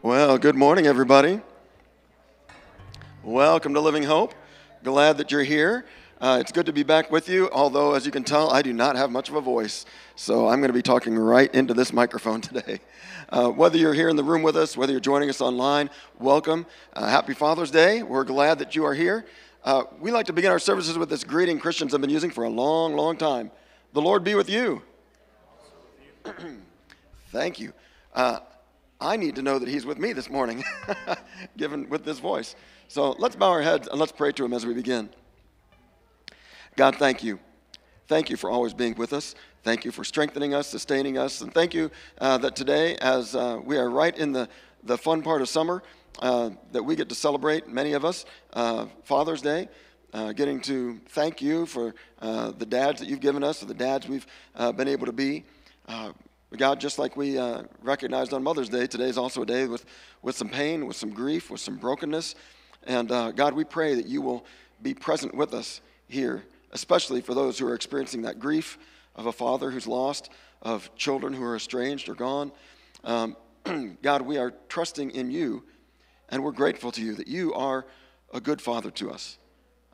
Well, good morning, everybody. Welcome to Living Hope. Glad that you're here. Uh, it's good to be back with you, although, as you can tell, I do not have much of a voice. So I'm going to be talking right into this microphone today. Uh, whether you're here in the room with us, whether you're joining us online, welcome. Uh, happy Father's Day. We're glad that you are here. Uh, we like to begin our services with this greeting Christians have been using for a long, long time. The Lord be with you. Thank you. Uh, I need to know that He's with me this morning, given with this voice. So let's bow our heads and let's pray to Him as we begin. God, thank you. Thank you for always being with us. Thank you for strengthening us, sustaining us. And thank you uh, that today, as uh, we are right in the, the fun part of summer, uh, that we get to celebrate, many of us, uh, Father's Day. Uh, getting to thank you for uh, the dads that you've given us, or the dads we've been able to be. God, just like we recognized on Mother's Day, today is also a day with, with some pain, with some grief, with some brokenness. And God, we pray that you will be present with us here especially for those who are experiencing that grief of a father who's lost, of children who are estranged or gone. Um, God, we are trusting in you, and we're grateful to you that you are a good father to us.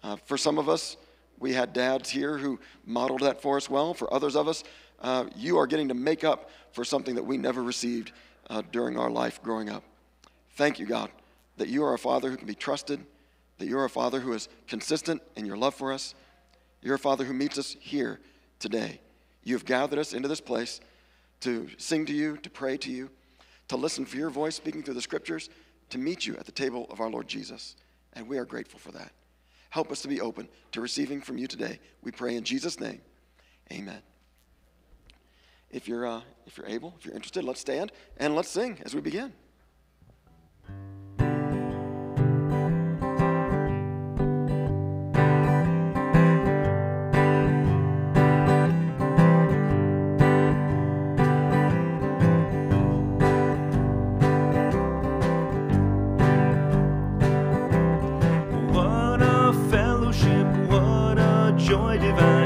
Uh, for some of us, we had dads here who modeled that for us well. For others of us, uh, you are getting to make up for something that we never received uh, during our life growing up. Thank you, God, that you are a father who can be trusted, that you're a father who is consistent in your love for us, you're a Father who meets us here today. You have gathered us into this place to sing to you, to pray to you, to listen for your voice speaking through the scriptures, to meet you at the table of our Lord Jesus. And we are grateful for that. Help us to be open to receiving from you today. We pray in Jesus' name. Amen if you're, uh, if you're able, if you're interested, let's stand and let's sing as we begin. What a fellowship, what a joy divine.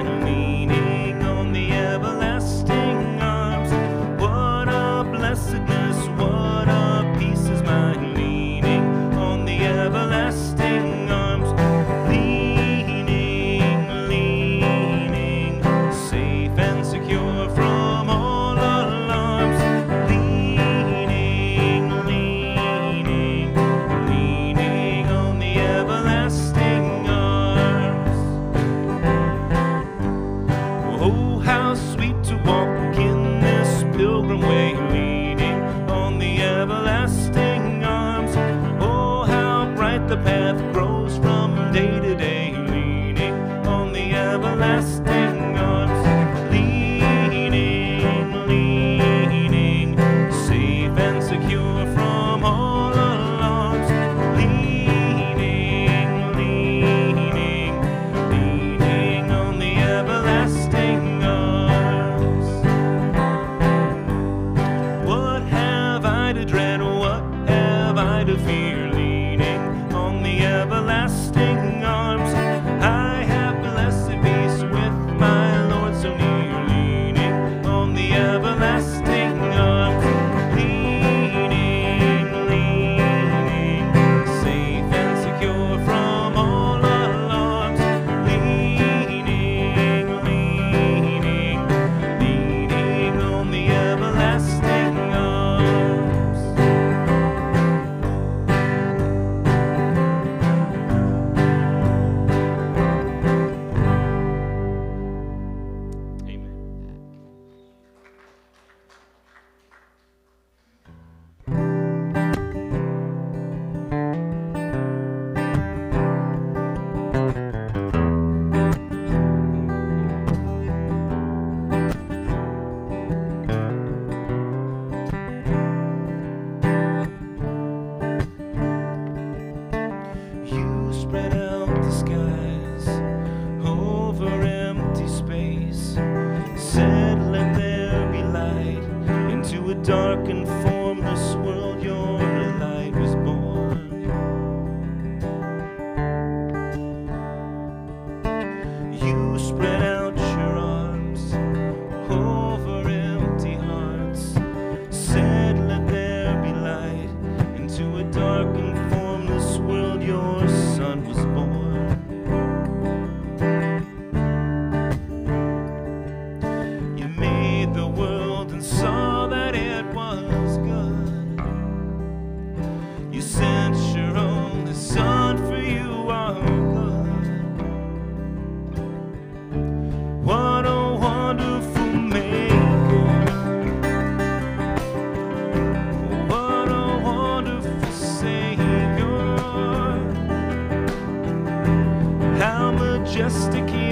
Sticky.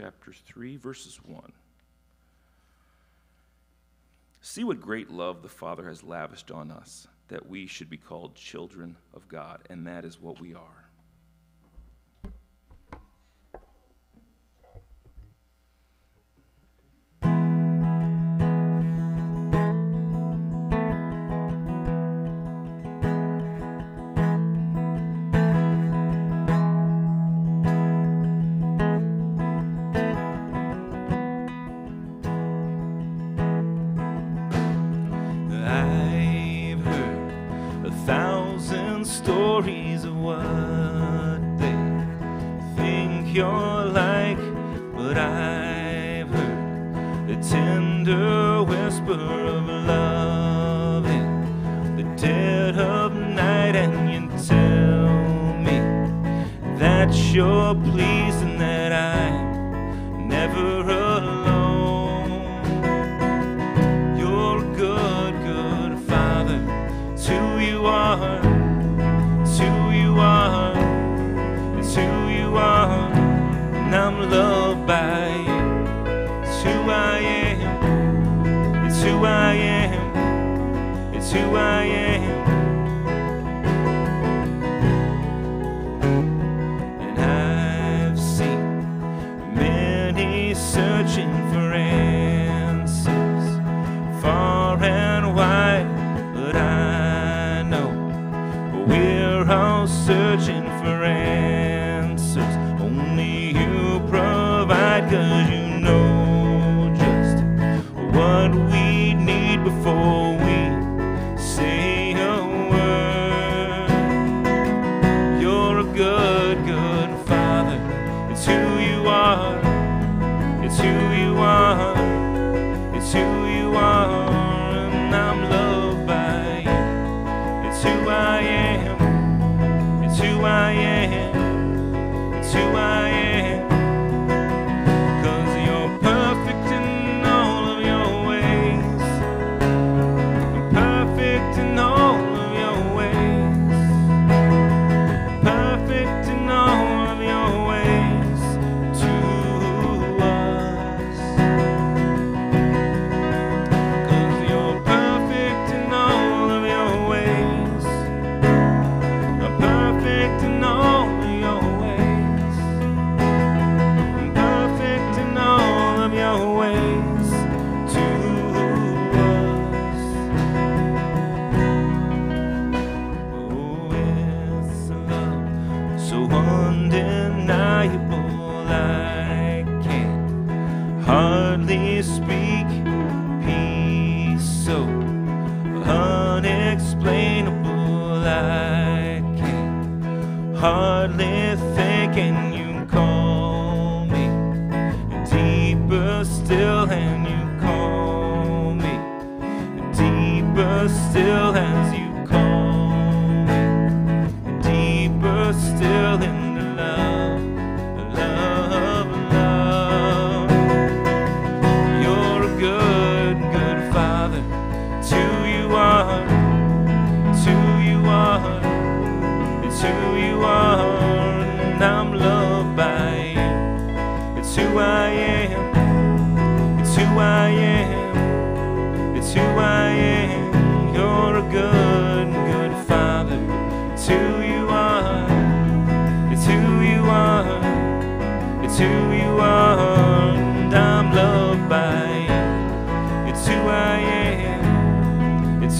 chapter 3, verses 1. See what great love the Father has lavished on us, that we should be called children of God, and that is what we are.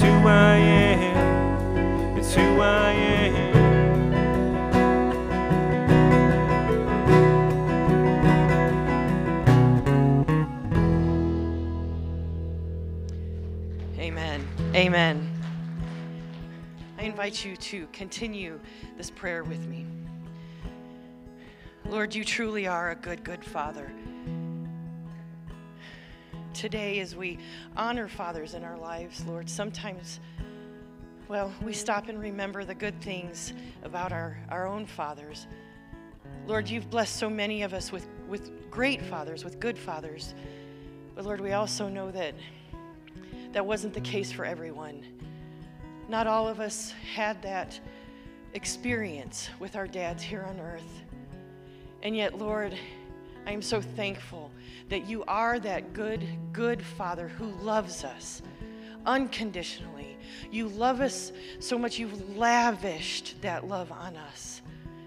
It's who I am. It's who I am. Amen. Amen. I invite you to continue this prayer with me. Lord, you truly are a good, good Father. Today, as we honor fathers in our lives, Lord, sometimes, well, we stop and remember the good things about our, our own fathers. Lord, you've blessed so many of us with, with great fathers, with good fathers. But Lord, we also know that that wasn't the case for everyone. Not all of us had that experience with our dads here on earth. And yet, Lord, I am so thankful that you are that good, good Father who loves us unconditionally. You love us so much, you've lavished that love on us,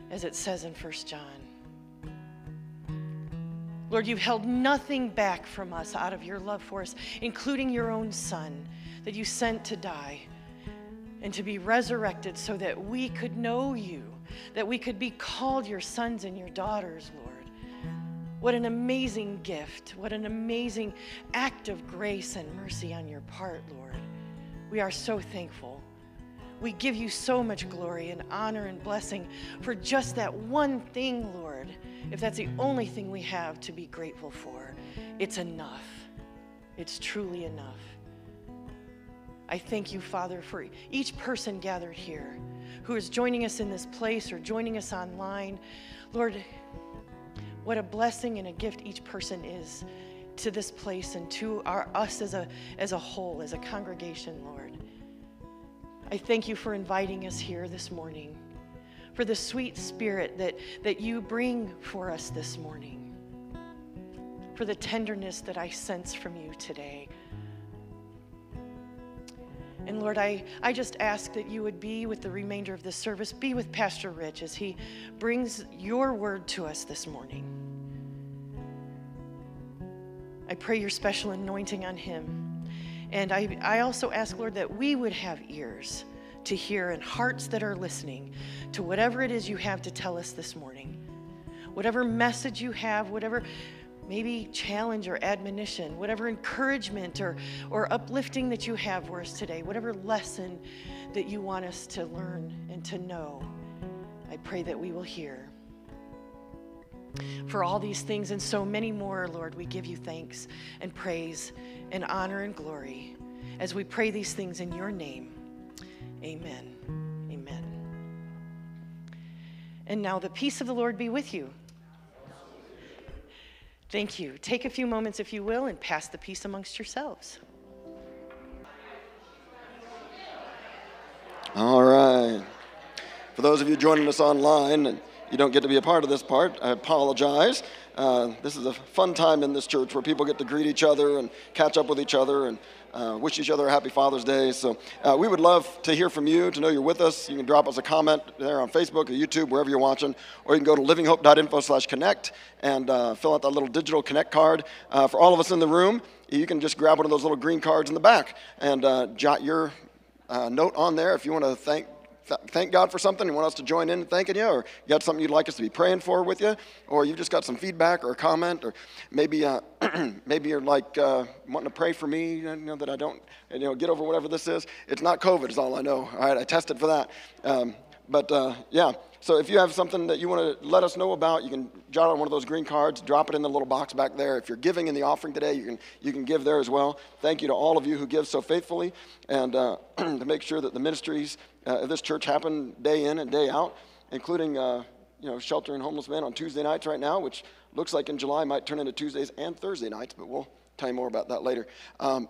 as it says in 1 John. Lord, you've held nothing back from us out of your love for us, including your own Son that you sent to die and to be resurrected so that we could know you, that we could be called your sons and your daughters, Lord. What an amazing gift. What an amazing act of grace and mercy on your part, Lord. We are so thankful. We give you so much glory and honor and blessing for just that one thing, Lord. If that's the only thing we have to be grateful for, it's enough. It's truly enough. I thank you, Father, for each person gathered here who is joining us in this place or joining us online. Lord, what a blessing and a gift each person is to this place and to our, us as a, as a whole, as a congregation, Lord. I thank you for inviting us here this morning, for the sweet spirit that, that you bring for us this morning, for the tenderness that I sense from you today. And Lord, I, I just ask that you would be with the remainder of this service, be with Pastor Rich as he brings your word to us this morning. I pray your special anointing on him. And I, I also ask, Lord, that we would have ears to hear and hearts that are listening to whatever it is you have to tell us this morning. Whatever message you have, whatever maybe challenge or admonition, whatever encouragement or, or uplifting that you have for us today, whatever lesson that you want us to learn and to know, I pray that we will hear. For all these things and so many more, Lord, we give you thanks and praise and honor and glory as we pray these things in your name. Amen. Amen. And now the peace of the Lord be with you. Thank you. Take a few moments, if you will, and pass the peace amongst yourselves. All right. For those of you joining us online and you don't get to be a part of this part, I apologize. Uh, this is a fun time in this church where people get to greet each other and catch up with each other and uh, wish each other a happy Father's Day. So uh, we would love to hear from you, to know you're with us. You can drop us a comment there on Facebook or YouTube, wherever you're watching, or you can go to livinghope.info slash connect and uh, fill out that little digital connect card. Uh, for all of us in the room, you can just grab one of those little green cards in the back and uh, jot your uh, note on there if you want to thank th- thank God for something and want us to join in thanking you, or you got something you'd like us to be praying for with you, or you've just got some feedback or a comment, or maybe uh, maybe you're like uh, wanting to pray for me, you know, that I don't, you know, get over whatever this is. It's not COVID, is all I know. All right, I tested for that. Um, but uh, yeah, so if you have something that you want to let us know about, you can jot on one of those green cards, drop it in the little box back there. If you're giving in the offering today, you can you can give there as well. Thank you to all of you who give so faithfully, and uh, to make sure that the ministries uh, of this church happen day in and day out, including uh, you know sheltering homeless men on Tuesday nights right now, which looks like in July might turn into Tuesdays and Thursday nights, but we'll tell you more about that later. Um,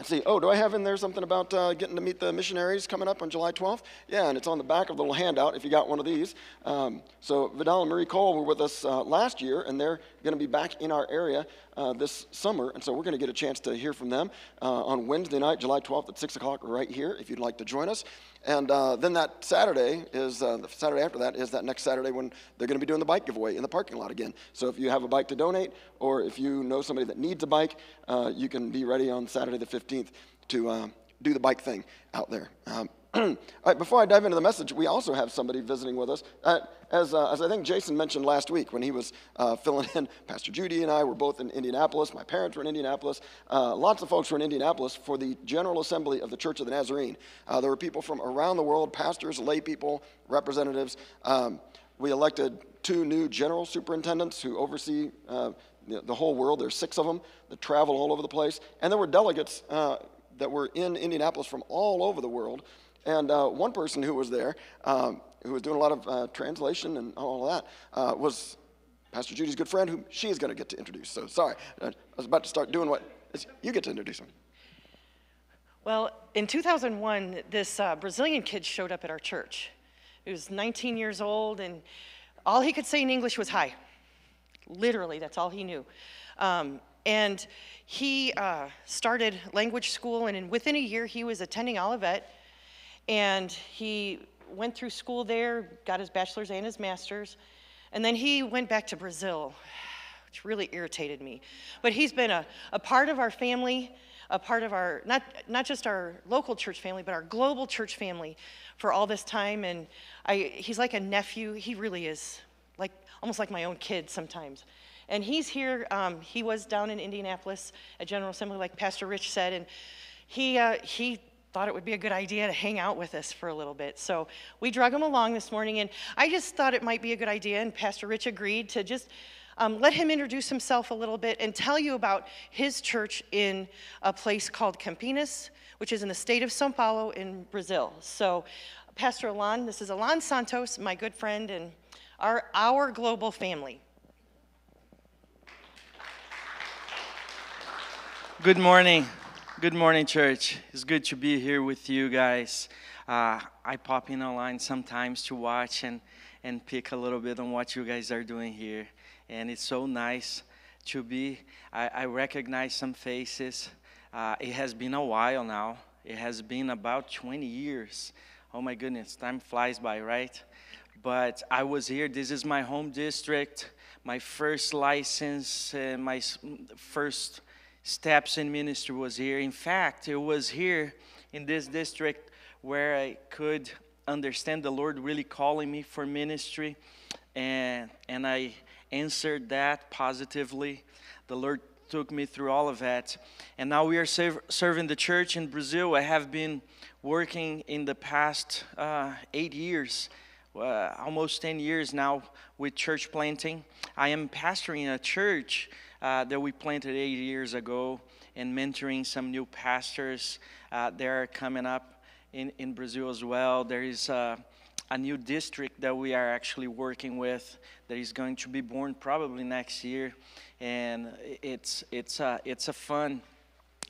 Let's see. Oh, do I have in there something about uh, getting to meet the missionaries coming up on July 12th? Yeah, and it's on the back of the little handout if you got one of these. Um, so Vidal and Marie Cole were with us uh, last year, and they're going to be back in our area uh, this summer, and so we're going to get a chance to hear from them uh, on Wednesday night, July 12th at 6 o'clock, right here, if you'd like to join us. And uh, then that Saturday is, uh, the Saturday after that is that next Saturday when they're going to be doing the bike giveaway in the parking lot again. So if you have a bike to donate, or if you know somebody that needs a bike, uh, you can be ready on Saturday the 15th to uh, do the bike thing out there. Um, right, before I dive into the message, we also have somebody visiting with us. Uh, as, uh, as I think Jason mentioned last week when he was uh, filling in, Pastor Judy and I were both in Indianapolis. My parents were in Indianapolis. Uh, lots of folks were in Indianapolis for the General Assembly of the Church of the Nazarene. Uh, there were people from around the world pastors, lay people, representatives. Um, we elected two new general superintendents who oversee uh, the, the, whole world. There's six of them that travel all over the place. And there were delegates that were in Indianapolis from all over the world. And uh, one person who was there, um, who was doing a lot of uh, translation and all of that, uh, was Pastor Judy's good friend, whom she is going to get to introduce. So sorry, I was about to start doing what you get to introduce him. Well, in 2001, this uh, Brazilian kid showed up at our church. He was 19 years old, and all he could say in English was hi. Literally, that's all he knew. Um, and he uh, started language school, and in, within a year, he was attending Olivet and he went through school there, got his bachelor's and his master's. And then he went back to Brazil, which really irritated me. But he's been a, a part of our family, a part of our, not, not just our local church family, but our global church family for all this time. And I, he's like a nephew. He really is, like almost like my own kid sometimes. And he's here. Um, he was down in Indianapolis at General Assembly, like Pastor Rich said, and he uh, he thought it would be a good idea to hang out with us for a little bit. So we drug him along this morning, and I just thought it might be a good idea, and Pastor Rich agreed to just um, let him introduce himself a little bit and tell you about his church in a place called Campinas, which is in the state of Sao Paulo in Brazil. So, Pastor Alan, this is Alan Santos, my good friend, and our, our global family. Good morning. Good morning, church. It's good to be here with you guys. Uh, I pop in online sometimes to watch and, and pick a little bit on what you guys are doing here. And it's so nice to be. I, I recognize some faces. Uh, it has been a while now, it has been about 20 years. Oh my goodness, time flies by, right? But I was here. This is my home district, my first license, uh, my first steps in ministry was here. In fact, it was here in this district where I could understand the Lord really calling me for ministry, and and I answered that positively. The Lord took me through all of that, and now we are serv- serving the church in Brazil. I have been working in the past uh, eight years. Uh, almost 10 years now with church planting. I am pastoring a church uh, that we planted eight years ago and mentoring some new pastors uh, that are coming up in, in Brazil as well. There is uh, a new district that we are actually working with that is going to be born probably next year. And it's, it's, a, it's a fun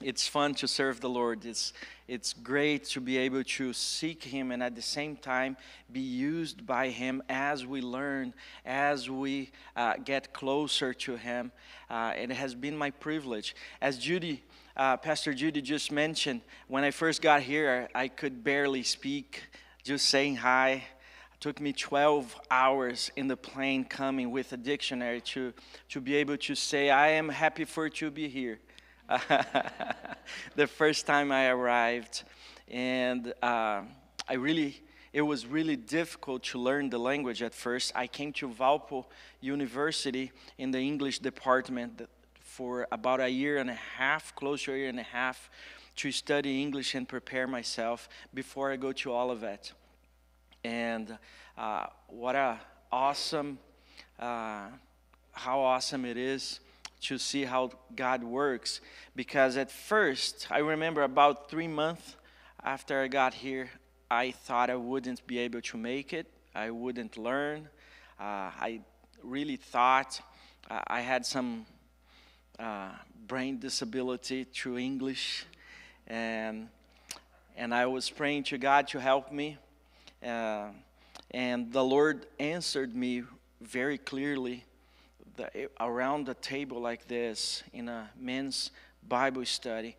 it's fun to serve the Lord. It's, it's great to be able to seek Him and at the same time be used by Him as we learn, as we uh, get closer to Him. Uh, and it has been my privilege. As Judy, uh, Pastor Judy just mentioned, when I first got here, I could barely speak, just saying hi. Took me 12 hours in the plane coming with a dictionary to, to be able to say, I am happy for to be here. the first time I arrived. And uh, I really it was really difficult to learn the language at first. I came to Valpo University in the English department for about a year and a half, close to a year and a half, to study English and prepare myself before I go to Olivet. And uh, what a awesome, uh, how awesome it is to see how God works. Because at first, I remember about three months after I got here, I thought I wouldn't be able to make it. I wouldn't learn. Uh, I really thought uh, I had some uh, brain disability through English, and and I was praying to God to help me, uh, and the Lord answered me very clearly. The, around a table like this in a men's Bible study,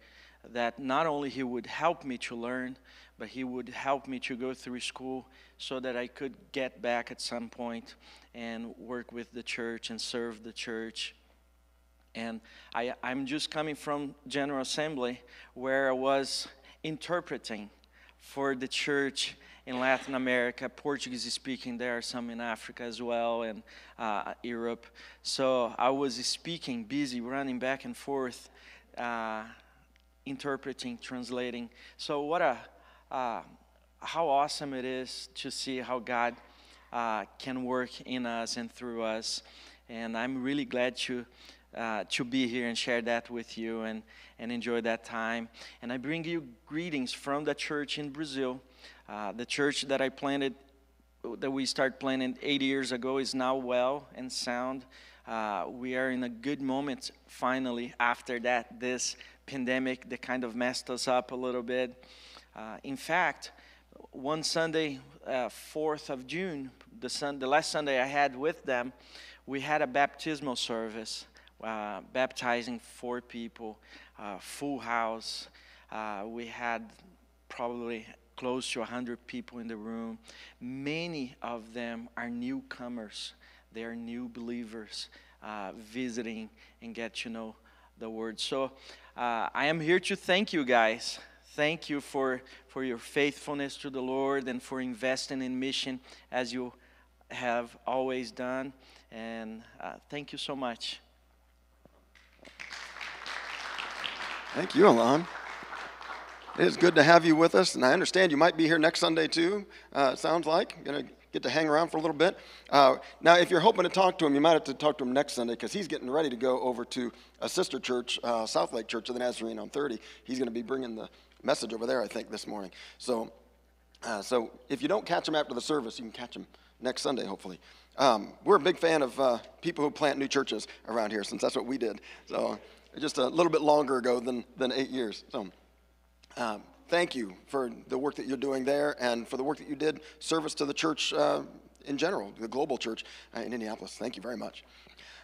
that not only He would help me to learn, but He would help me to go through school so that I could get back at some point and work with the church and serve the church. And I, I'm just coming from General Assembly where I was interpreting for the church in Latin America, Portuguese speaking. There are some in Africa as well and uh, Europe. So I was speaking, busy, running back and forth, uh, interpreting, translating. So what a uh, how awesome it is to see how God uh, can work in us and through us. And I'm really glad to, uh, to be here and share that with you and, and enjoy that time. And I bring you greetings from the church in Brazil. Uh, the church that I planted, that we started planting eight years ago, is now well and sound. Uh, we are in a good moment finally after that, this pandemic that kind of messed us up a little bit. Uh, in fact, one Sunday, uh, 4th of June, the, sun, the last Sunday I had with them, we had a baptismal service, uh, baptizing four people, uh, full house. Uh, we had probably close to 100 people in the room. Many of them are newcomers, they are new believers uh, visiting and get to know the word. So I am here to thank you guys thank you for, for your faithfulness to the Lord and for investing in mission as you have always done. And uh, thank you so much. Thank you, Alan. It is good to have you with us, and I understand you might be here next Sunday too. Uh, sounds like going to get to hang around for a little bit. Uh, now, if you're hoping to talk to him, you might have to talk to him next Sunday because he's getting ready to go over to a sister church, uh, South Lake Church of the Nazarene on 30. He's to be bringing the message over there, I think, this morning. So, uh, so if you don't catch him after the service, you can catch him next Sunday, hopefully. Um, we're a big fan of uh, people who plant new churches around here, since that's what we did. So, just a little bit longer ago than, than eight years. So, um, thank you for the work that you're doing there and for the work that you did, service to the church uh, in general, the global church uh, in Indianapolis. Thank you very much.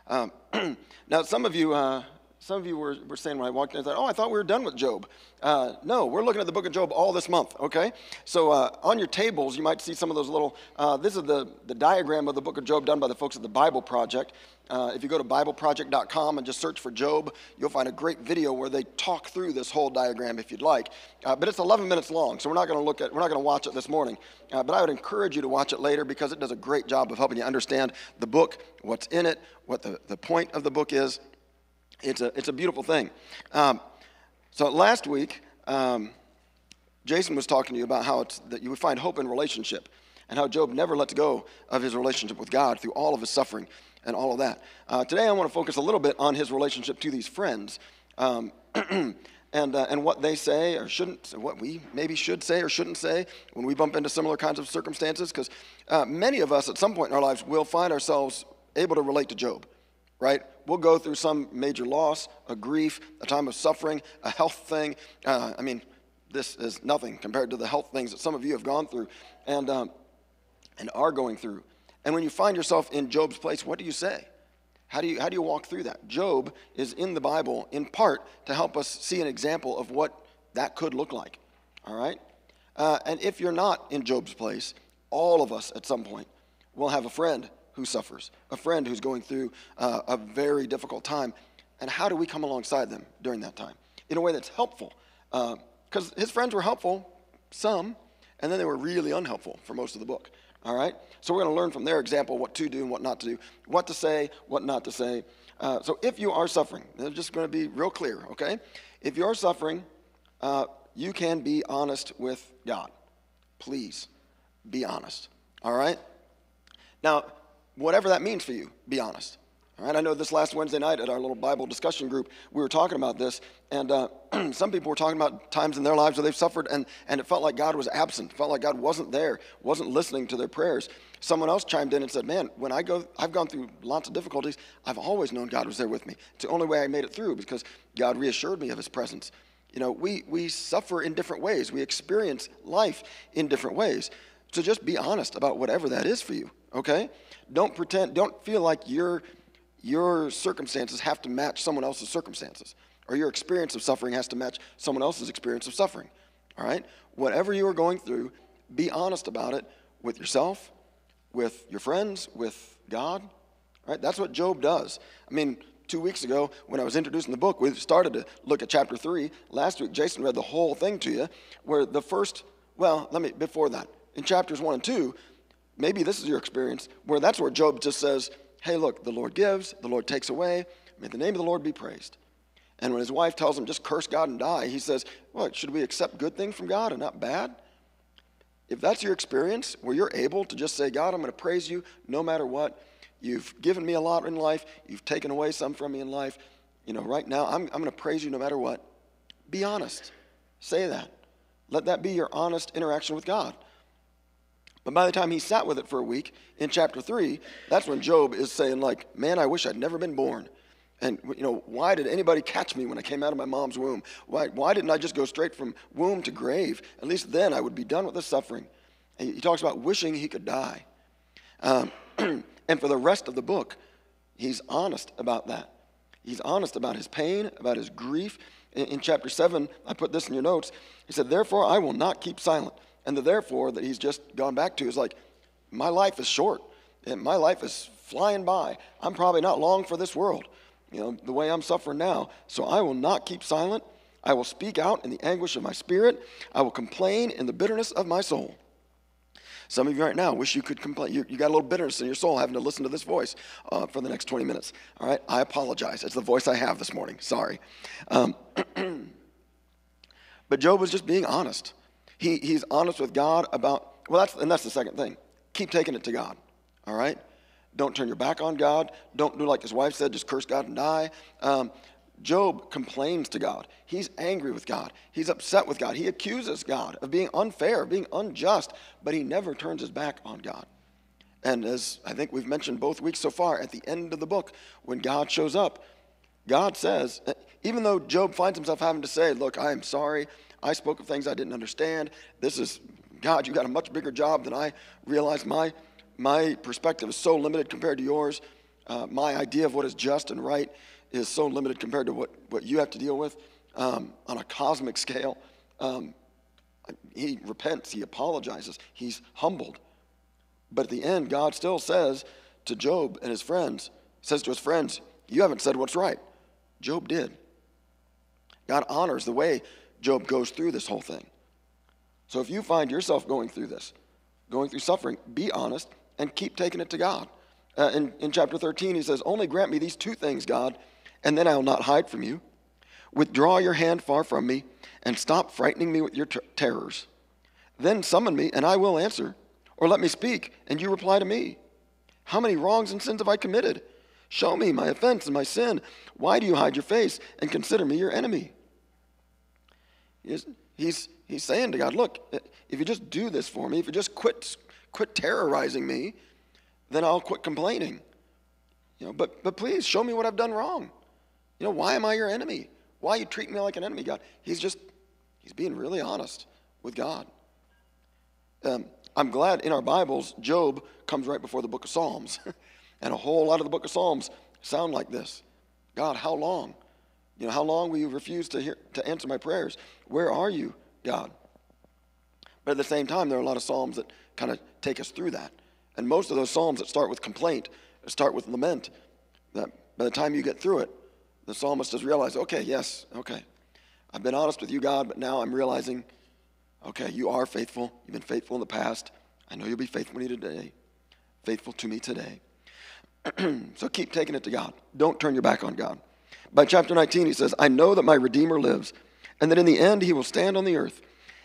Um, now, some of you uh, some of you were, were saying when I walked in, I thought, oh, I thought we were done with Job. Uh, no, we're looking at the book of Job all this month, okay? So uh, on your tables, you might see some of those little, uh, this is the, the diagram of the book of Job done by the folks at the Bible Project. Uh, if you go to BibleProject.com and just search for Job, you'll find a great video where they talk through this whole diagram if you'd like. Uh, but it's 11 minutes long, so we're not going to look at, we're not going to watch it this morning. Uh, but I would encourage you to watch it later because it does a great job of helping you understand the book, what's in it, what the, the point of the book is, it's a, it's a beautiful thing. Um, so last week, um, Jason was talking to you about how it's that you would find hope in relationship and how Job never lets go of his relationship with God through all of his suffering and all of that. Uh, today, I want to focus a little bit on his relationship to these friends um, and, uh, and what they say or shouldn't, what we maybe should say or shouldn't say when we bump into similar kinds of circumstances. Because uh, many of us at some point in our lives will find ourselves able to relate to Job right? We'll go through some major loss, a grief, a time of suffering, a health thing. Uh, I mean, this is nothing compared to the health things that some of you have gone through and, um, and are going through. And when you find yourself in Job's place, what do you say? How do you, how do you walk through that? Job is in the Bible in part to help us see an example of what that could look like. All right? Uh, and if you're not in Job's place, all of us at some point will have a friend who suffers, a friend who's going through uh, a very difficult time. And how do we come alongside them during that time in a way that's helpful? Because uh, his friends were helpful, some, and then they were really unhelpful for most of the book. All right? So we're going to learn from their example what to do and what not to do, what to say, what not to say. Uh, so if you are suffering, I'm just going to be real clear, okay? If you are suffering, uh, you can be honest with God. Please be honest. All right? Now, whatever that means for you, be honest. All right, I know this last Wednesday night at our little Bible discussion group, we were talking about this, and uh, some people were talking about times in their lives where they've suffered and, and it felt like God was absent, felt like God wasn't there, wasn't listening to their prayers. Someone else chimed in and said, Man, when I go, I've gone through lots of difficulties, I've always known God was there with me. It's the only way I made it through because God reassured me of his presence. You know, we, we suffer in different ways, we experience life in different ways. So just be honest about whatever that is for you, okay? Don't pretend, don't feel like you're your circumstances have to match someone else's circumstances, or your experience of suffering has to match someone else's experience of suffering. All right? Whatever you are going through, be honest about it with yourself, with your friends, with God. All right? That's what Job does. I mean, two weeks ago, when I was introducing the book, we started to look at chapter three. Last week, Jason read the whole thing to you, where the first, well, let me, before that, in chapters one and two, maybe this is your experience, where that's where Job just says, hey, look, the Lord gives, the Lord takes away. May the name of the Lord be praised. And when his wife tells him, just curse God and die, he says, what, should we accept good things from God and not bad? If that's your experience, where you're able to just say, God, I'm going to praise you no matter what, you've given me a lot in life, you've taken away some from me in life, you know, right now, I'm, I'm going to praise you no matter what. Be honest. Say that. Let that be your honest interaction with God. But by the time he sat with it for a week in chapter 3, that's when Job is saying, like, man, I wish I'd never been born. And, you know, why did anybody catch me when I came out of my mom's womb? Why, why didn't I just go straight from womb to grave? At least then I would be done with the suffering. And he talks about wishing he could die. Um, and for the rest of the book, he's honest about that. He's honest about his pain, about his grief. In, in chapter 7, I put this in your notes. He said, Therefore, I will not keep silent. And the therefore that he's just gone back to is like, my life is short and my life is flying by. I'm probably not long for this world, you know, the way I'm suffering now. So I will not keep silent. I will speak out in the anguish of my spirit. I will complain in the bitterness of my soul. Some of you right now wish you could complain. You, you got a little bitterness in your soul having to listen to this voice uh, for the next 20 minutes. All right, I apologize. It's the voice I have this morning. Sorry. Um, but Job was just being honest. He, he's honest with God about, well, that's, and that's the second thing. Keep taking it to God, all right? Don't turn your back on God. Don't do like his wife said, just curse God and die. Um, Job complains to God. He's angry with God. He's upset with God. He accuses God of being unfair, being unjust, but he never turns his back on God. And as I think we've mentioned both weeks so far, at the end of the book, when God shows up, God says, even though Job finds himself having to say, Look, I am sorry, I spoke of things I didn't understand. This is, God, you got a much bigger job than I realized. My, my perspective is so limited compared to yours. Uh, my idea of what is just and right is so limited compared to what, what you have to deal with um, on a cosmic scale. Um, he repents, he apologizes, he's humbled. But at the end, God still says to Job and his friends, says to his friends, You haven't said what's right. Job did. God honors the way Job goes through this whole thing. So if you find yourself going through this, going through suffering, be honest and keep taking it to God. Uh, in, in chapter 13, he says, Only grant me these two things, God, and then I will not hide from you. Withdraw your hand far from me and stop frightening me with your ter- terrors. Then summon me, and I will answer. Or let me speak, and you reply to me. How many wrongs and sins have I committed? Show me my offense and my sin. Why do you hide your face and consider me your enemy? He's, he's, he's saying to God, look, if you just do this for me, if you just quit, quit terrorizing me, then I'll quit complaining. You know, but, but please show me what I've done wrong. You know, why am I your enemy? Why you treat me like an enemy, God? He's just, he's being really honest with God. Um, I'm glad in our Bibles, Job comes right before the book of Psalms. and a whole lot of the book of Psalms sound like this God, how long? You know, how long will you refuse to, hear, to answer my prayers? Where are you, God? But at the same time, there are a lot of Psalms that kind of take us through that. And most of those Psalms that start with complaint, start with lament, that by the time you get through it, the psalmist has realized, okay, yes, okay. I've been honest with you, God, but now I'm realizing Okay, you are faithful. You've been faithful in the past. I know you'll be faithful to me today. Faithful to me today. so keep taking it to God. Don't turn your back on God. By chapter 19, he says, I know that my Redeemer lives, and that in the end he will stand on the earth.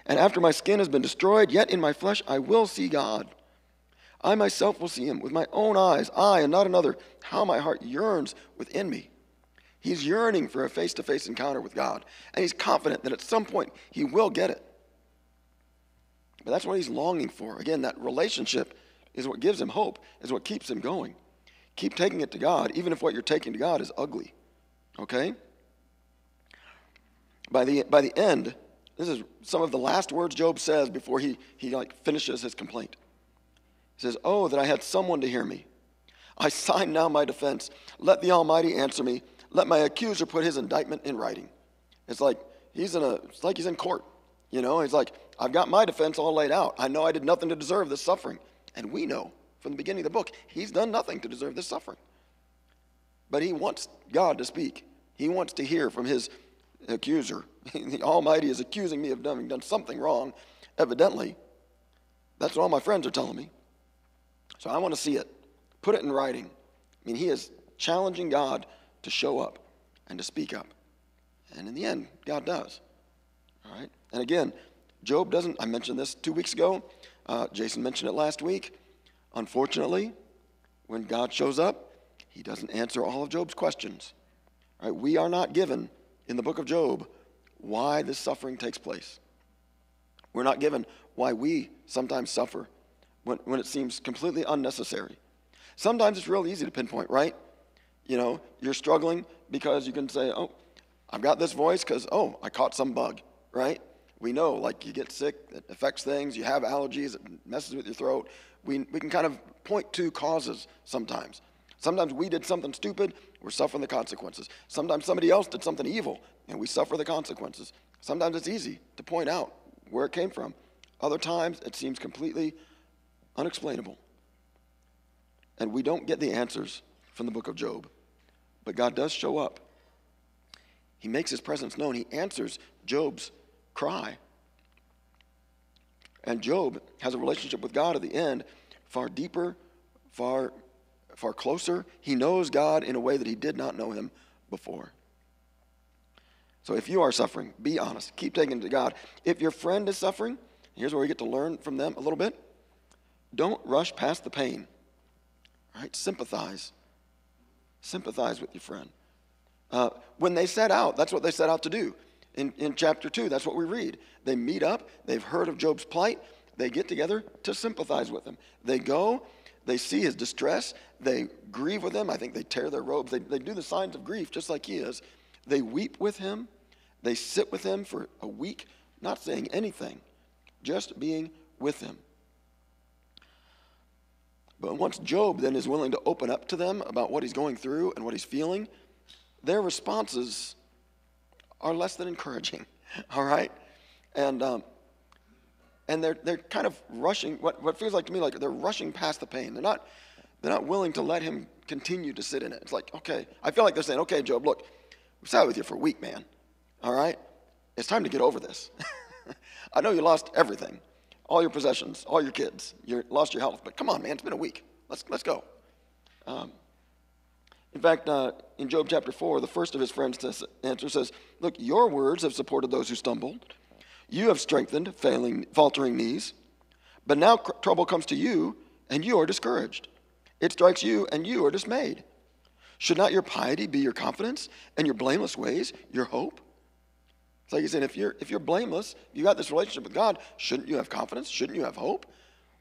And after my skin has been destroyed, yet in my flesh I will see God. I myself will see him with my own eyes, I and not another. How my heart yearns within me. He's yearning for a face to face encounter with God, and he's confident that at some point he will get it. But that's what he's longing for. Again, that relationship is what gives him hope, is what keeps him going. Keep taking it to God, even if what you're taking to God is ugly. Okay? By the, by the end, this is some of the last words Job says before he, he like finishes his complaint. He says, Oh, that I had someone to hear me. I sign now my defense. Let the Almighty answer me. Let my accuser put his indictment in writing. It's like he's in a it's like he's in court. You know, he's like, I've got my defense all laid out. I know I did nothing to deserve this suffering. And we know from the beginning of the book, he's done nothing to deserve this suffering. But he wants God to speak. He wants to hear from his accuser. the Almighty is accusing me of having done something wrong, evidently. That's what all my friends are telling me. So I want to see it. Put it in writing. I mean, he is challenging God to show up and to speak up. And in the end, God does. All right? And again, Job doesn't, I mentioned this two weeks ago. Uh, Jason mentioned it last week. Unfortunately, when God shows up, he doesn't answer all of Job's questions. Right? We are not given in the book of Job why this suffering takes place. We're not given why we sometimes suffer when, when it seems completely unnecessary. Sometimes it's real easy to pinpoint, right? You know, you're struggling because you can say, oh, I've got this voice because, oh, I caught some bug, right? We know, like, you get sick, it affects things, you have allergies, it messes with your throat. We, we can kind of point to causes sometimes. Sometimes we did something stupid, we're suffering the consequences. Sometimes somebody else did something evil, and we suffer the consequences. Sometimes it's easy to point out where it came from. Other times it seems completely unexplainable. And we don't get the answers from the book of Job. But God does show up. He makes his presence known. He answers Job's cry. And Job has a relationship with God at the end far deeper, far far closer. He knows God in a way that he did not know him before. So if you are suffering, be honest. Keep taking it to God. If your friend is suffering, here's where we get to learn from them a little bit. Don't rush past the pain. Right? Sympathize. Sympathize with your friend. Uh, when they set out, that's what they set out to do. In, in chapter 2, that's what we read. They meet up, they've heard of Job's plight, they get together to sympathize with him. They go, they see his distress, they grieve with him. I think they tear their robes, they, they do the signs of grief just like he is. They weep with him, they sit with him for a week, not saying anything, just being with him. But once Job then is willing to open up to them about what he's going through and what he's feeling, their responses are less than encouraging. All right? And, um, and they're, they're kind of rushing, what, what feels like to me like they're rushing past the pain. They're not, they're not willing to let him continue to sit in it. It's like, okay, I feel like they're saying, okay, Job, look, we've sat with you for a week, man. All right? It's time to get over this. I know you lost everything all your possessions, all your kids, you lost your health. But come on, man, it's been a week. Let's, let's go. Um, in fact, uh, in Job chapter 4, the first of his friends to answer says, Look, your words have supported those who stumbled. You have strengthened failing, faltering knees. But now cr- trouble comes to you, and you are discouraged. It strikes you, and you are dismayed. Should not your piety be your confidence, and your blameless ways your hope? It's like he said, if you're, if you're blameless, you got this relationship with God, shouldn't you have confidence? Shouldn't you have hope?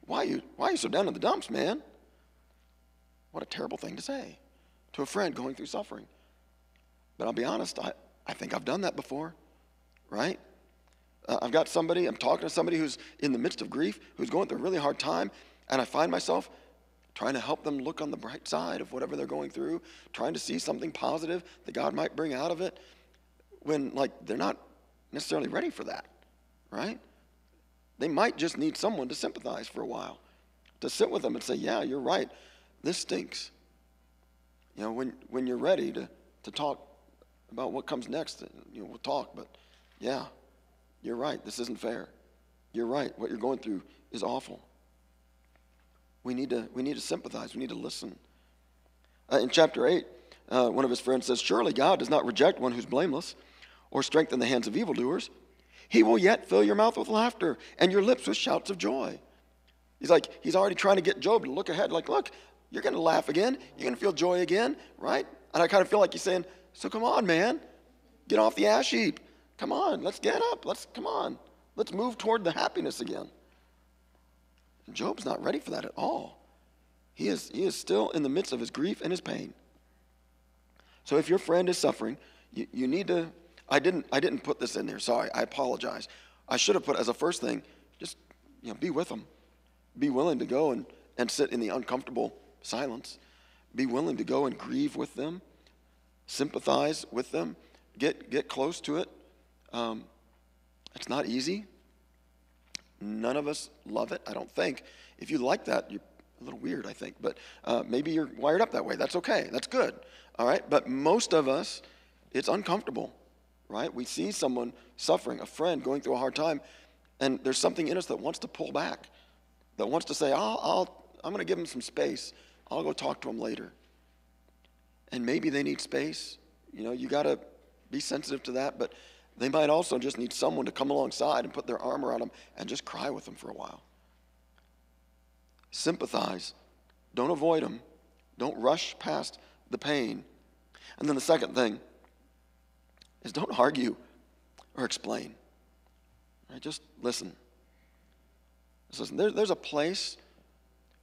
Why are you, why are you so down in the dumps, man? What a terrible thing to say to a friend going through suffering. But I'll be honest, I, I think I've done that before, right? Uh, I've got somebody, I'm talking to somebody who's in the midst of grief, who's going through a really hard time, and I find myself trying to help them look on the bright side of whatever they're going through, trying to see something positive that God might bring out of it, when, like, they're not necessarily ready for that, right? They might just need someone to sympathize for a while, to sit with them and say, Yeah, you're right. This stinks. You know, when, when you're ready to, to talk about what comes next, you know, we'll talk, but yeah, you're right. This isn't fair. You're right. What you're going through is awful. We need to, we need to sympathize. We need to listen. Uh, in chapter 8, uh, one of his friends says, Surely God does not reject one who's blameless or strengthen the hands of evildoers. He will yet fill your mouth with laughter and your lips with shouts of joy. He's like, he's already trying to get Job to look ahead, like, look, you're going to laugh again. You're going to feel joy again, right? And I kind of feel like he's saying, so come on, man. Get off the ash heap. Come on, let's get up. Let's, come on. Let's move toward the happiness again. Job's not ready for that at all. He is, he is still in the midst of his grief and his pain. So if your friend is suffering, you, you need to. I didn't, I didn't put this in there. Sorry, I apologize. I should have put as a first thing, just you know, be with them. Be willing to go and, and sit in the uncomfortable silence. Be willing to go and grieve with them, sympathize with them, get, get close to it. Um, it's not easy. None of us love it, I don't think. If you like that, you're a little weird, I think. But uh, maybe you're wired up that way. That's okay. That's good. All right. But most of us, it's uncomfortable, right? We see someone suffering, a friend going through a hard time, and there's something in us that wants to pull back, that wants to say, I'll, I'll I'm going to give them some space. I'll go talk to them later. And maybe they need space. You know, you got to be sensitive to that, but they might also just need someone to come alongside and put their arm around them and just cry with them for a while. Sympathize. Don't avoid them. Don't rush past the pain. And then the second thing is don't argue or explain. Right? Just listen. Just listen. There, there's a place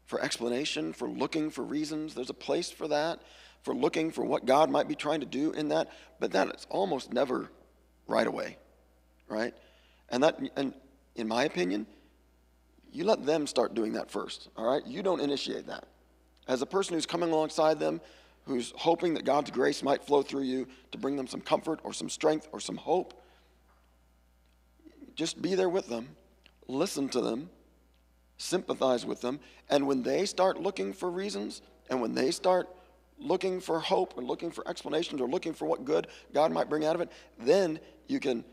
for explanation, for looking for reasons. There's a place for that, for looking for what God might be trying to do in that. But that is almost never right away, right? And that, and in my opinion, you let them start doing that first, all right? You don't initiate that. As a person who's coming alongside them, who's hoping that God's grace might flow through you to bring them some comfort or some strength or some hope, just be there with them, listen to them, sympathize with them, and when they start looking for reasons and when they start looking for hope or looking for explanations or looking for what good God might bring out of it, then you can,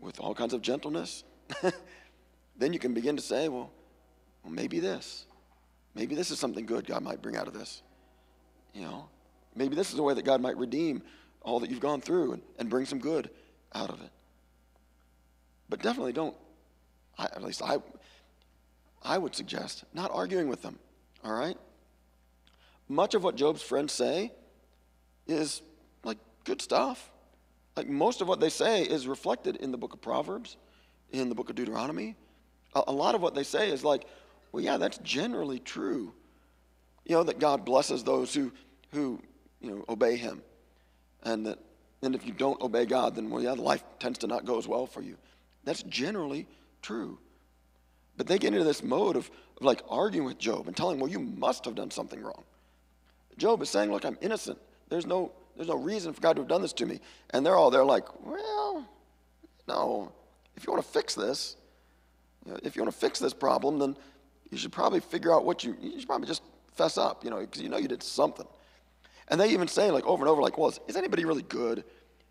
with all kinds of gentleness, then you can begin to say, well, well, maybe this. Maybe this is something good God might bring out of this. You know, maybe this is a way that God might redeem all that you've gone through and, and bring some good out of it. But definitely don't, I, at least I, I would suggest not arguing with them, all right? Much of what Job's friends say is like good stuff. Like most of what they say is reflected in the book of Proverbs, in the book of Deuteronomy. A, lot of what they say is like, well, yeah, that's generally true. You know, that God blesses those who, who you know, obey him. And that and if you don't obey God, then, well, yeah, life tends to not go as well for you. That's generally true. But they get into this mode of, of like arguing with Job and telling him, well, you must have done something wrong. Job is saying, look, I'm innocent. There's no, there's no reason for God to have done this to me. And they're all there like, well, no. If you want to fix this, you know, if you want to fix this problem, then you should probably figure out what you, you should probably just fess up, you know, because you know you did something. And they even say, like, over and over, like, well, is, is anybody really good?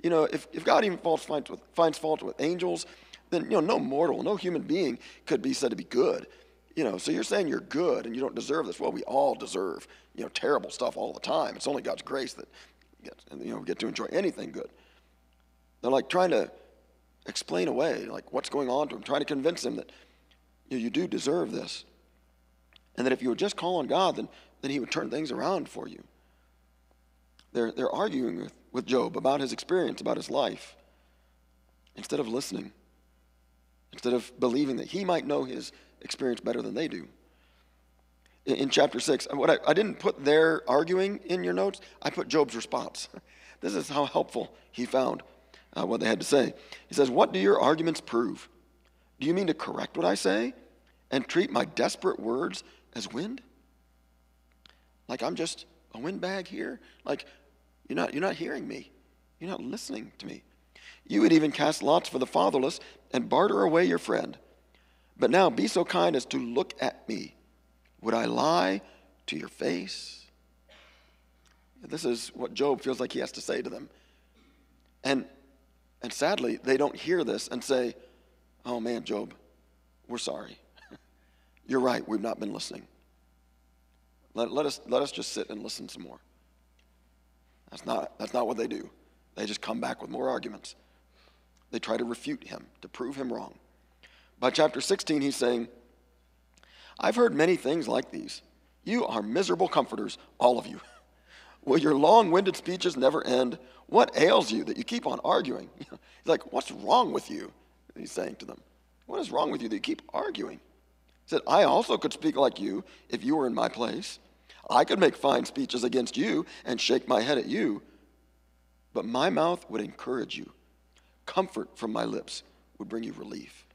You know, if, if God even faults, finds, with, finds fault with angels, then, you know, no mortal, no human being could be said to be good. You know, so you're saying you're good and you don't deserve this. Well, we all deserve, you know, terrible stuff all the time. It's only God's grace that, gets, you know, we get to enjoy anything good. They're like trying to explain away, like, what's going on to him, trying to convince him that, you, know, you do deserve this. And that if you would just call on God, then, then he would turn things around for you. They're, they're arguing with, with Job about his experience, about his life, instead of listening, instead of believing that he might know his experience better than they do. In, in chapter 6, what I, I didn't put their arguing in your notes, I put Job's response. This is how helpful he found uh, what they had to say. He says, What do your arguments prove? Do you mean to correct what I say and treat my desperate words as wind? Like I'm just a windbag here? Like you're not, you're not hearing me. You're not listening to me. You would even cast lots for the fatherless and barter away your friend. But now be so kind as to look at me. Would I lie to your face? This is what Job feels like he has to say to them. And, and sadly, they don't hear this and say, Oh man, Job, we're sorry. You're right, we've not been listening. Let, let, us, let us just sit and listen some more. That's not, that's not what they do. They just come back with more arguments. They try to refute him, to prove him wrong. By chapter 16, he's saying, I've heard many things like these. You are miserable comforters, all of you. Will your long winded speeches never end? What ails you that you keep on arguing? He's like, What's wrong with you? He's saying to them, What is wrong with you that you keep arguing? He said, I also could speak like you if you were in my place. I could make fine speeches against you and shake my head at you, but my mouth would encourage you. Comfort from my lips would bring you relief.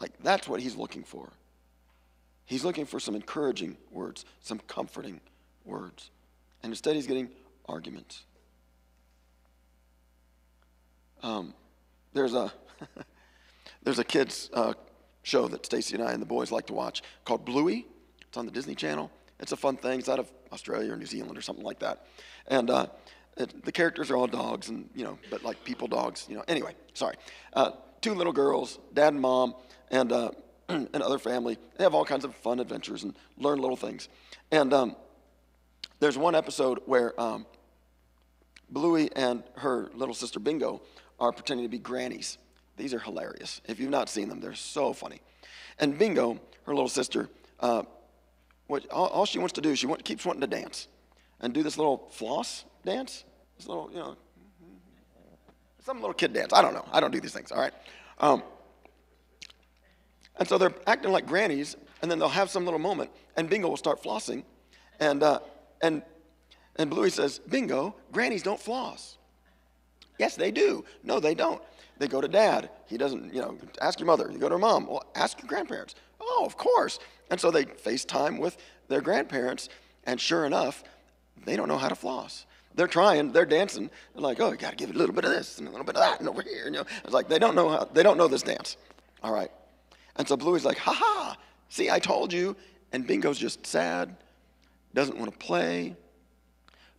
Like, that's what he's looking for. He's looking for some encouraging words, some comforting words. And instead, he's getting arguments. Um, there's a there's a kids uh, show that Stacy and I and the boys like to watch called Bluey. It's on the Disney Channel. It's a fun thing. It's out of Australia or New Zealand or something like that. And uh, it, the characters are all dogs, and you know, but like people dogs. You know. Anyway, sorry. Uh, two little girls, dad and mom, and uh, and other family. They have all kinds of fun adventures and learn little things. And um, there's one episode where um, Bluey and her little sister Bingo are pretending to be grannies. These are hilarious. If you've not seen them, they're so funny. And Bingo, her little sister, uh, what, all, all, she wants to do, she want, keeps wanting to dance and do this little floss dance. This little, you know, some little kid dance. I don't know. I don't do these things, all right? Um, and so they're acting like grannies, and then they'll have some little moment, and Bingo will start flossing. And, uh, and, and Bluey says, Bingo, grannies don't floss. Yes, they do. No, they don't. They go to dad. He doesn't, you know, ask your mother. You go to her mom. Well, ask your grandparents. Oh, of course. And so they FaceTime with their grandparents, and sure enough, they don't know how to floss. They're trying, they're dancing. They're like, oh, you got to give it a little bit of this and a little bit of that and over here. You know, it's like they don't know how, they don't know this dance. All right. And so Bluey's like, ha ha, see, I told you. And Bingo's just sad, doesn't want to play.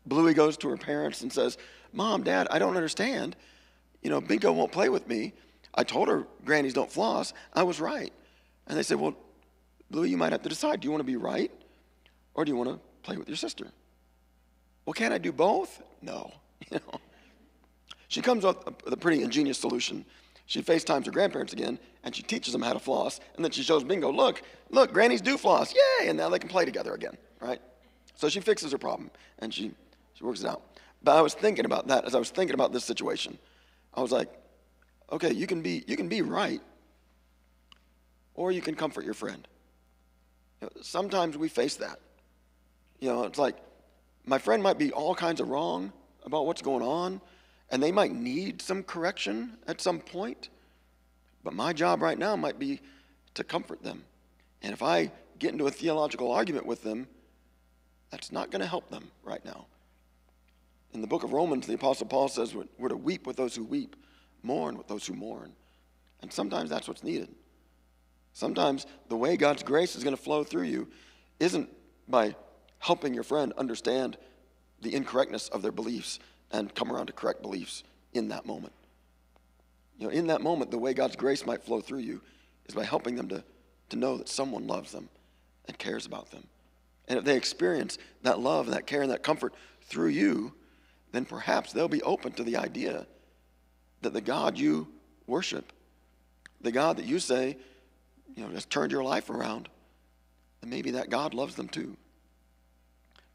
Bluey goes to her parents and says, Mom, Dad, I don't understand. You know, Bingo won't play with me. I told her grannies don't floss. I was right. And they said, Well, Bluey, you might have to decide. Do you want to be right or do you want to play with your sister? Well, can't I do both? No. You know. She comes up with a pretty ingenious solution. She FaceTimes her grandparents again and she teaches them how to floss. And then she shows Bingo, look, look, grannies do floss. Yay! And now they can play together again, right? So she fixes her problem and she, she works it out. But I was thinking about that as I was thinking about this situation. I was like, okay, you can be, you can be right, or you can comfort your friend. You know, sometimes we face that. You know, it's like my friend might be all kinds of wrong about what's going on, and they might need some correction at some point. But my job right now might be to comfort them. And if I get into a theological argument with them, that's not going to help them right now. In the book of Romans, the Apostle Paul says we're to weep with those who weep, mourn with those who mourn. And sometimes that's what's needed. Sometimes the way God's grace is going to flow through you isn't by helping your friend understand the incorrectness of their beliefs and come around to correct beliefs in that moment. You know, in that moment, the way God's grace might flow through you is by helping them to, to know that someone loves them and cares about them. And if they experience that love and that care and that comfort through you, then perhaps they'll be open to the idea that the God you worship, the God that you say, you know, has turned your life around, and maybe that God loves them too.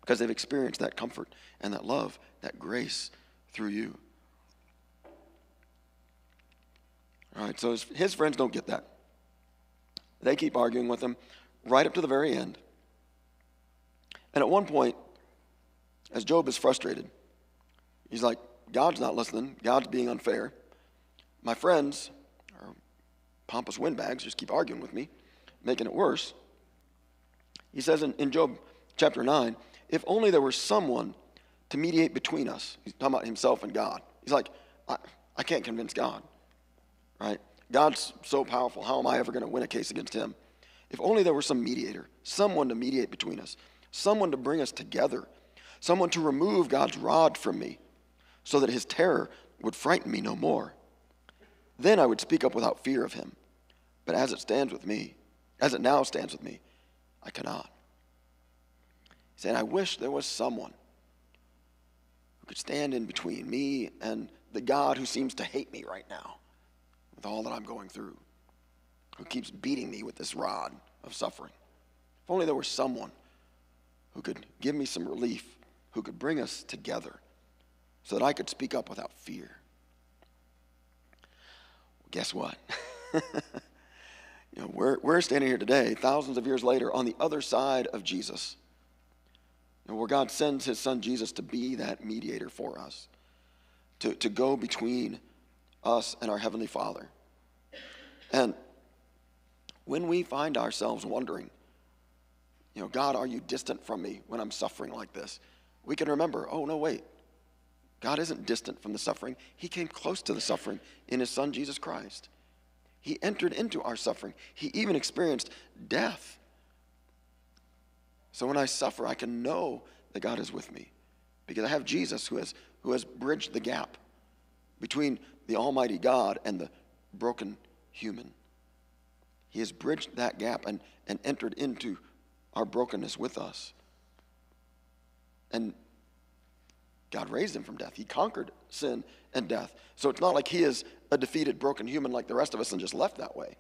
Because they've experienced that comfort and that love, that grace through you. All right, so his, his friends don't get that. They keep arguing with him right up to the very end. And at one point, as Job is frustrated, He's like, God's not listening. God's being unfair. My friends are pompous windbags, just keep arguing with me, making it worse. He says in, in Job chapter 9, if only there were someone to mediate between us. He's talking about himself and God. He's like, I, I can't convince God, right? God's so powerful. How am I ever going to win a case against him? If only there were some mediator, someone to mediate between us, someone to bring us together, someone to remove God's rod from me so that his terror would frighten me no more. Then I would speak up without fear of him. But as it stands with me, As it now stands with me, I cannot. He said, I wish there was someone who could stand in between me and the God who seems to hate me right now with all that I'm going through, who keeps beating me with this rod of suffering. If only there were someone who could give me some relief, who could bring us together so that I could speak up without fear. Well, guess what? you know, we're, we're standing here today, thousands of years later, on the other side of Jesus, know, where God sends his son Jesus to be that mediator for us, to, to go between us and our Heavenly Father. And when we find ourselves wondering, you know, God, are you distant from me when I'm suffering like this? We can remember, oh, no, wait. God isn't distant from the suffering. He came close to the suffering in his son, Jesus Christ. He entered into our suffering. He even experienced death. So when I suffer, I can know that God is with me because I have Jesus who has, who has bridged the gap between the Almighty God and the broken human. He has bridged that gap and, and entered into our brokenness with us. And God raised him from death. He conquered sin and death. So it's not like he is a defeated, broken human like the rest of us and just left that way.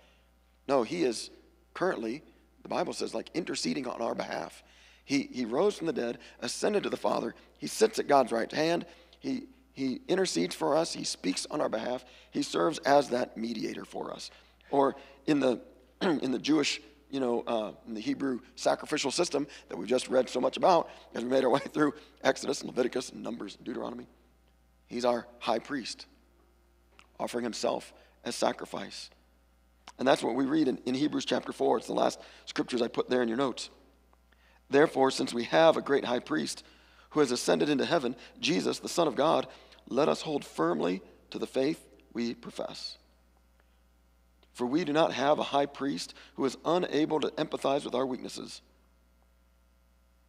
No, he is currently, the Bible says, like interceding on our behalf. He, he rose from the dead, ascended to the Father. He sits at God's right hand. He, he intercedes for us. He speaks on our behalf. He serves as that mediator for us. Or in the, in the Jewish, you know, uh, in the Hebrew sacrificial system that we've just read so much about as we made our way through Exodus and Leviticus and Numbers and Deuteronomy, he's our high priest, offering himself as sacrifice. And that's what we read in, in Hebrews chapter 4. It's the last scriptures I put there in your notes. Therefore, since we have a great high priest who has ascended into heaven, Jesus, the Son of God, let us hold firmly to the faith we profess. For we do not have a high priest who is unable to empathize with our weaknesses,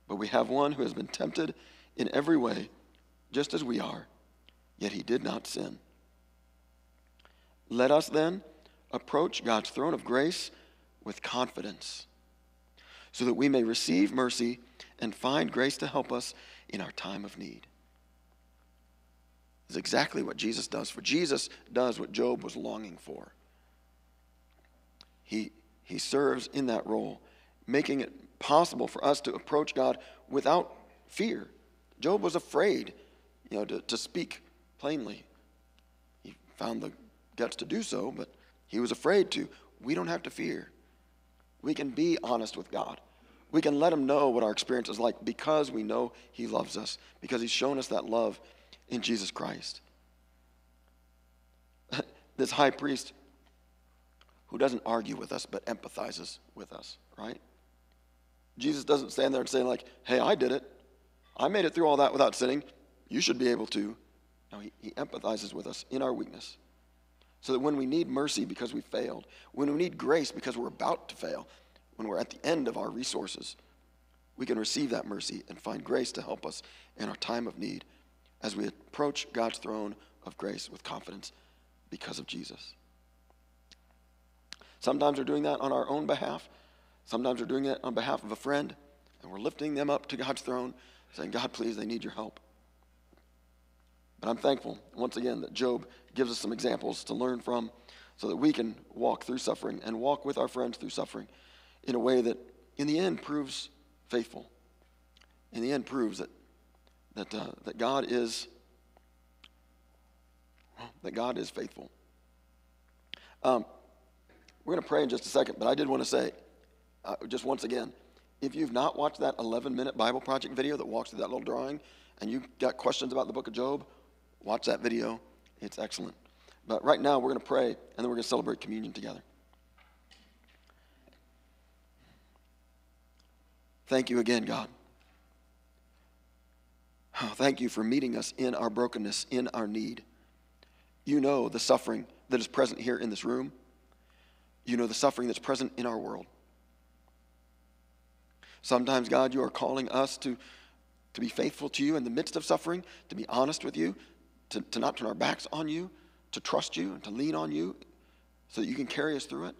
but we have one who has been tempted in every way, just as we are, yet he did not sin. Let us then approach God's throne of grace with confidence, so that we may receive mercy and find grace to help us in our time of need is exactly what Jesus does. For Jesus does what Job was longing for. He, he serves in that role, making it possible for us to approach God without fear. Job was afraid, you know, to, to speak plainly. He found the guts to do so, but he was afraid to. We don't have to fear. We can be honest with God. We can let him know what our experience is like because we know he loves us, because he's shown us that love in Jesus Christ. this high priest who doesn't argue with us but empathizes with us, right? Jesus doesn't stand there and say, like, hey, I did it. I made it through all that without sinning. You should be able to. No, he, he empathizes with us in our weakness. So that when we need mercy because we failed, when we need grace because we're about to fail, when we're at the end of our resources, we can receive that mercy and find grace to help us in our time of need as we approach God's throne of grace with confidence because of Jesus. Sometimes we're doing that on our own behalf. Sometimes we're doing it on behalf of a friend, and we're lifting them up to God's throne, saying, God, please, they need your help. But I'm thankful, once again, that Job gives us some examples to learn from so that we can walk through suffering and walk with our friends through suffering in a way that, in the end, proves faithful. In the end, proves that that, uh, that God is that God is faithful. Um, we're going to pray in just a second, but I did want to say, uh, just once again, if you've not watched that 11 minute Bible Project video that walks through that little drawing and you got questions about the book of Job, watch that video. It's excellent. But right now, we're going to pray and then we're going to celebrate communion together. Thank you again, God. Oh, thank you for meeting us in our brokenness, in our need. You know the suffering that is present here in this room. You know the suffering that's present in our world. Sometimes, God, you are calling us to, to be faithful to you in the midst of suffering, to be honest with you, to, to not turn our backs on you, to trust you, and to lean on you so that you can carry us through it.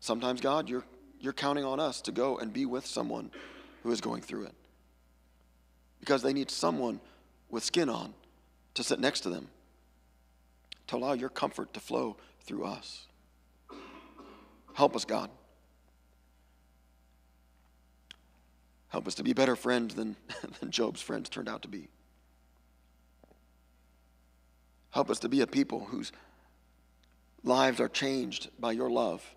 Sometimes, God, you're, you're counting on us to go and be with someone who is going through it because they need someone with skin on to sit next to them, to allow your comfort to flow through us. Help us, God. Help us to be better friends than, than Job's friends turned out to be. Help us to be a people whose lives are changed by your love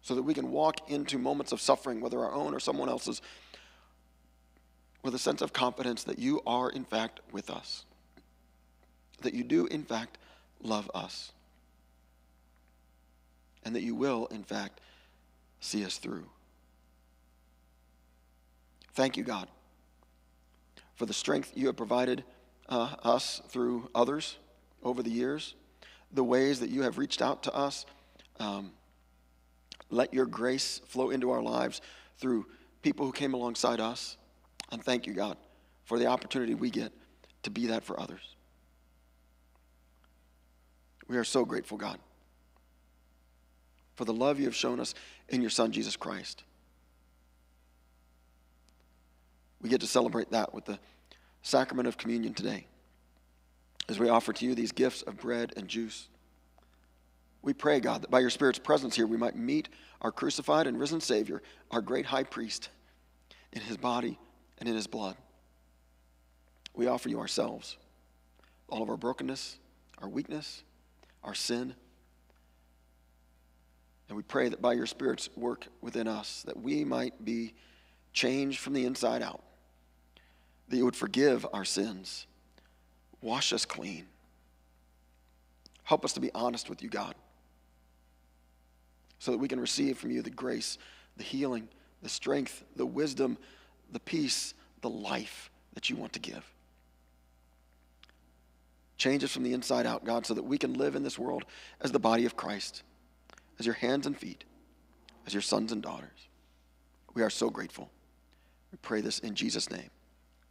so that we can walk into moments of suffering, whether our own or someone else's, with a sense of confidence that you are, in fact, with us, that you do, in fact, love us, and that you will, in fact, see us through. Thank you, God, for the strength you have provided uh, us through others over the years, the ways that you have reached out to us. Um, let your grace flow into our lives through people who came alongside us. And thank you, God, for the opportunity we get to be that for others. We are so grateful, God, for the love you have shown us in your Son, Jesus Christ. We get to celebrate that with the sacrament of communion today as we offer to you these gifts of bread and juice. We pray, God, that by your Spirit's presence here, we might meet our crucified and risen Savior, our great high priest, in his body and in his blood. We offer you ourselves, all of our brokenness, our weakness, our sin. And we pray that by your Spirit's work within us, that we might be changed from the inside out that you would forgive our sins, wash us clean. Help us to be honest with you, God, so that we can receive from you the grace, the healing, the strength, the wisdom, the peace, the life that you want to give. Change us from the inside out, God, so that we can live in this world as the body of Christ, as your hands and feet, as your sons and daughters. We are so grateful. We pray this in Jesus' name.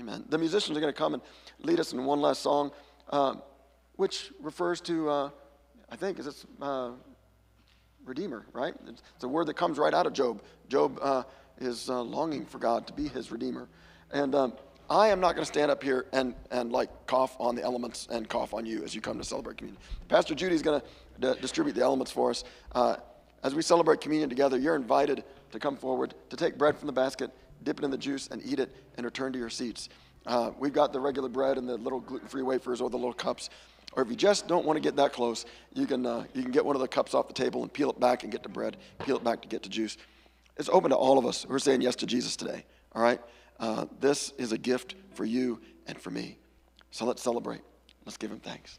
Amen. The musicians are going to come and lead us in one last song, uh, which refers to, uh, I think, is this uh, Redeemer, right? It's, it's, a word that comes right out of Job. Job uh, is uh, longing for God to be his Redeemer. And um, I am not going to stand up here and, and like cough on the elements and cough on you as you come to celebrate communion. Pastor Judy is going to d- distribute the elements for us. Uh, as we celebrate communion together, you're invited to come forward, to take bread from the basket, dip it in the juice, and eat it, and return to your seats. Uh, we've got the regular bread and the little gluten-free wafers or the little cups. Or if you just don't want to get that close, you can, uh, you can get one of the cups off the table and peel it back and get to bread, peel it back to get to juice. It's open to all of us who are saying yes to Jesus today, all right? Uh, this is a gift for you and for me. So let's celebrate. Let's give him thanks.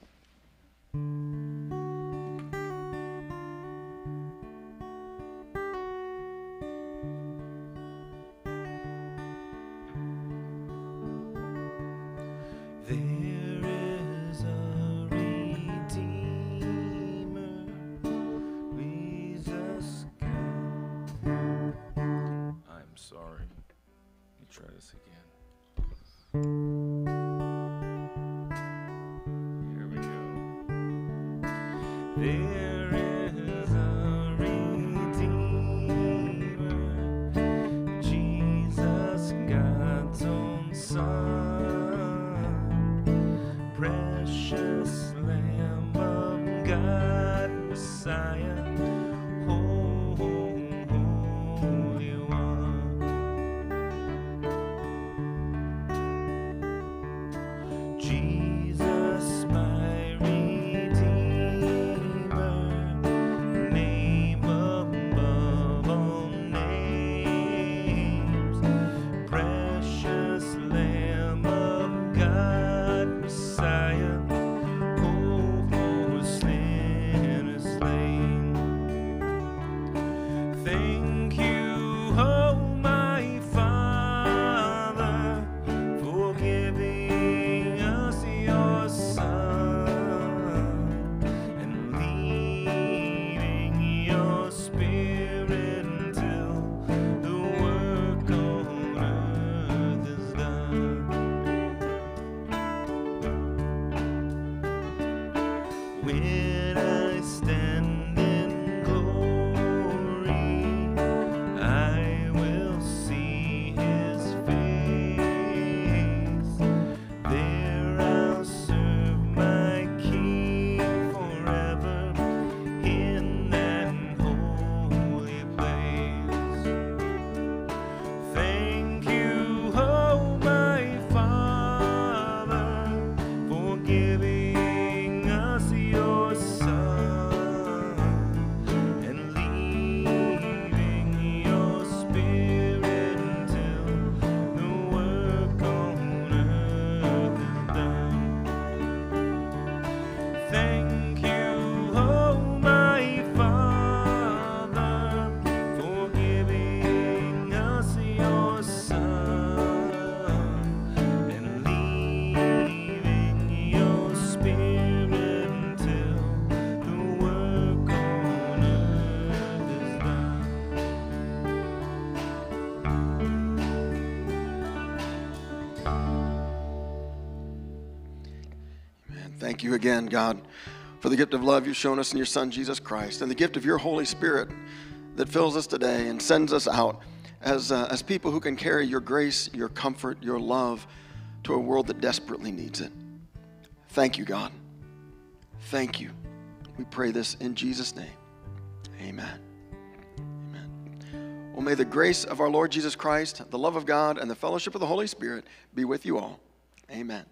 Thank you again, God, for the gift of love you've shown us in your Son, Jesus Christ, and the gift of your Holy Spirit that fills us today and sends us out as, uh, as people who can carry your grace, your comfort, your love to a world that desperately needs it. Thank you, God. Thank you. We pray this in Jesus' name. Amen. Amen. Well, may the grace of our Lord Jesus Christ, the love of God, and the fellowship of the Holy Spirit be with you all. Amen.